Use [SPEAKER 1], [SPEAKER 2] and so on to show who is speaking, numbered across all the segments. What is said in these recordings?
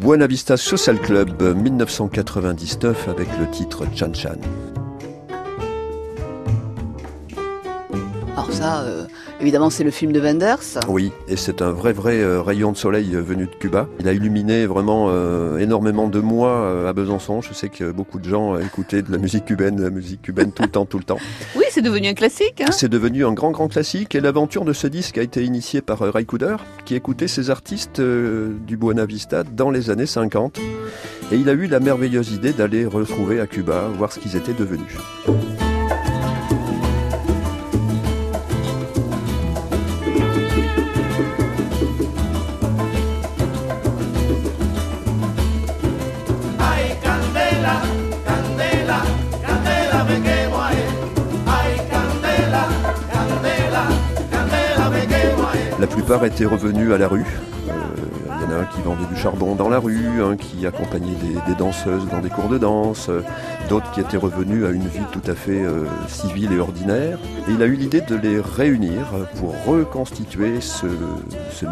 [SPEAKER 1] Buena Vista Social Club 1999 avec le titre Chan Chan.
[SPEAKER 2] Alors ça, euh, évidemment, c'est le film de Wenders.
[SPEAKER 1] Oui, et c'est un vrai, vrai euh, rayon de soleil euh, venu de Cuba. Il a illuminé vraiment énormément de mois à Besançon. Je sais que beaucoup de gens écoutaient de la musique cubaine, la musique cubaine tout le temps, tout le temps.
[SPEAKER 2] Oui, c'est devenu un classique. Hein
[SPEAKER 1] c'est devenu un grand, grand classique. Et l'aventure de ce disque a été initiée par Ray Cooder, qui écoutait ces artistes du Buena Vista dans les années 50. Et il a eu la merveilleuse idée d'aller retrouver à Cuba, voir ce qu'ils étaient devenus. Plupart étaient revenus à la rue. Euh, il y en a un qui vendait du charbon dans la rue, un qui accompagnait des, danseuses dans des cours de danse, euh, d'autres qui étaient revenus à une vie tout à fait euh, civile et ordinaire. Et il a eu l'idée de les réunir pour reconstituer ce,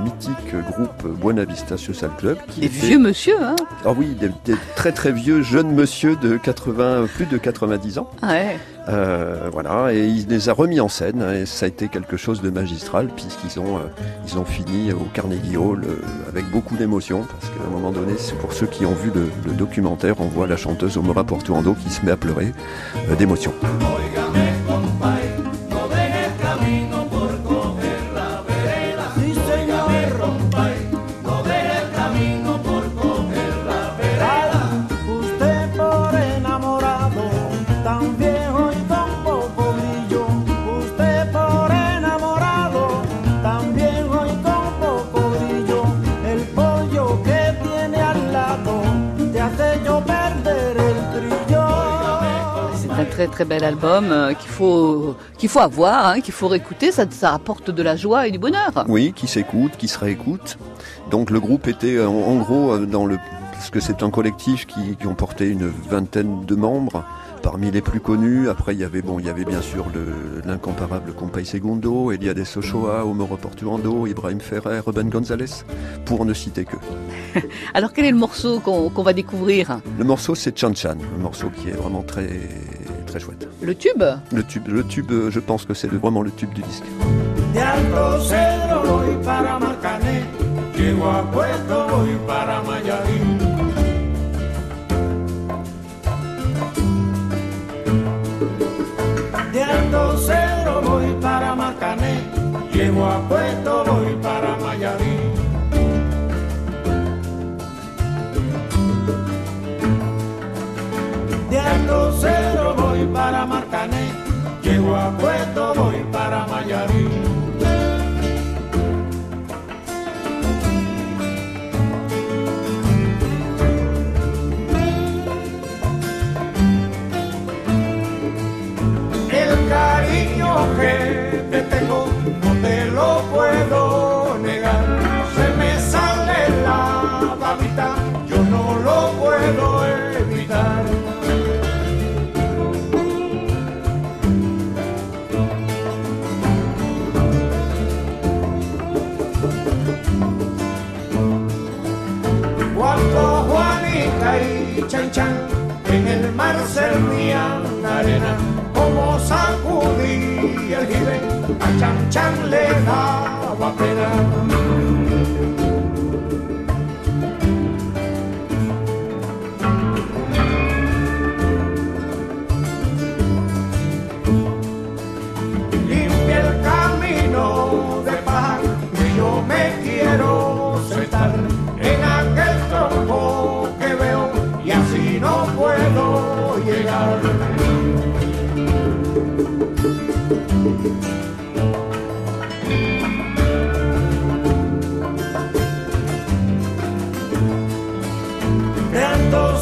[SPEAKER 1] mythique groupe Buena Vista Social Club.
[SPEAKER 2] Qui des vieux monsieur, hein
[SPEAKER 1] Ah oui, des, très très vieux jeunes monsieur de 80, plus de 90 ans.
[SPEAKER 2] Ouais.
[SPEAKER 1] Euh, voilà, et il les a remis en scène, et ça a été quelque chose de magistral, puisqu'ils ont, euh, ils ont fini au Carnegie Hall euh, avec beaucoup d'émotion, parce qu'à un moment donné, pour ceux qui ont vu le, documentaire, on voit la chanteuse Omora Portuando qui se met à pleurer d'émotion.
[SPEAKER 2] Très très bel album euh, qu'il faut qu'il faut avoir, hein, qu'il faut réécouter. Ça, ça apporte de la joie et du bonheur.
[SPEAKER 1] Oui, qui s'écoute, qui se réécoute. Donc le groupe était euh, en, gros euh, dans le parce que c'est un collectif qui, qui ont porté une vingtaine de membres parmi les plus connus. Après, il y avait bon, il y avait bien sûr l'incomparable Compay Segundo, Eliade Sochoa, Omoro Portuando, Ibrahim Ferrer, Ruben Gonzalez, pour ne citer que.
[SPEAKER 2] Alors, quel est le morceau qu'on va découvrir?
[SPEAKER 1] Le morceau, c'est Chan Chan, un morceau qui est vraiment très très chouette.
[SPEAKER 2] Le tube
[SPEAKER 1] Le tube, le tube, je pense que c'est vraiment le tube du disque.
[SPEAKER 3] De Alto Cedro voy para Marcané, llego a Puerto voy para para Marcané, llego a Puerto voy para Mayarí. El cariño que te tengo no te lo puedo negar. Se me sale la babita, yo no lo puedo. En el mar servían arena, como sacudía el jibe, a Chan Chan le daba pena.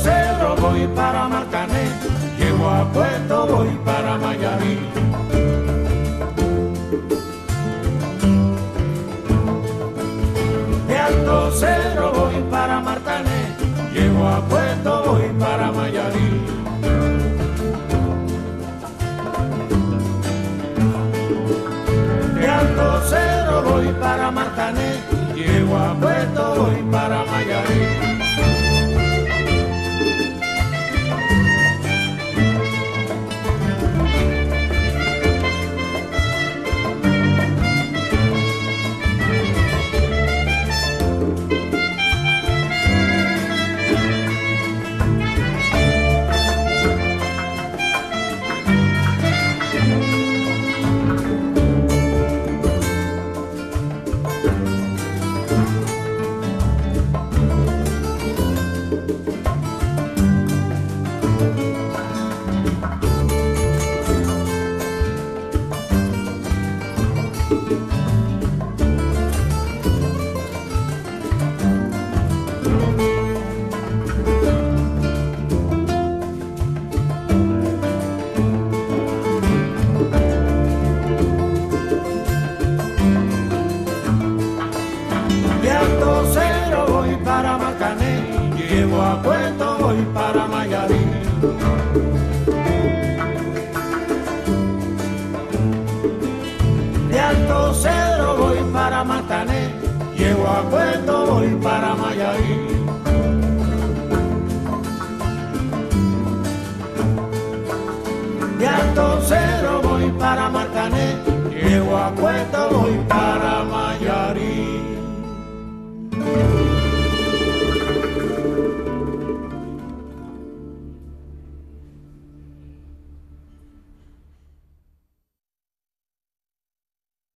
[SPEAKER 3] Cerro voy para Marcané, llego a Puerto voy para Cerro voy para Macané, llevo a Puerto, voy para Mayarín.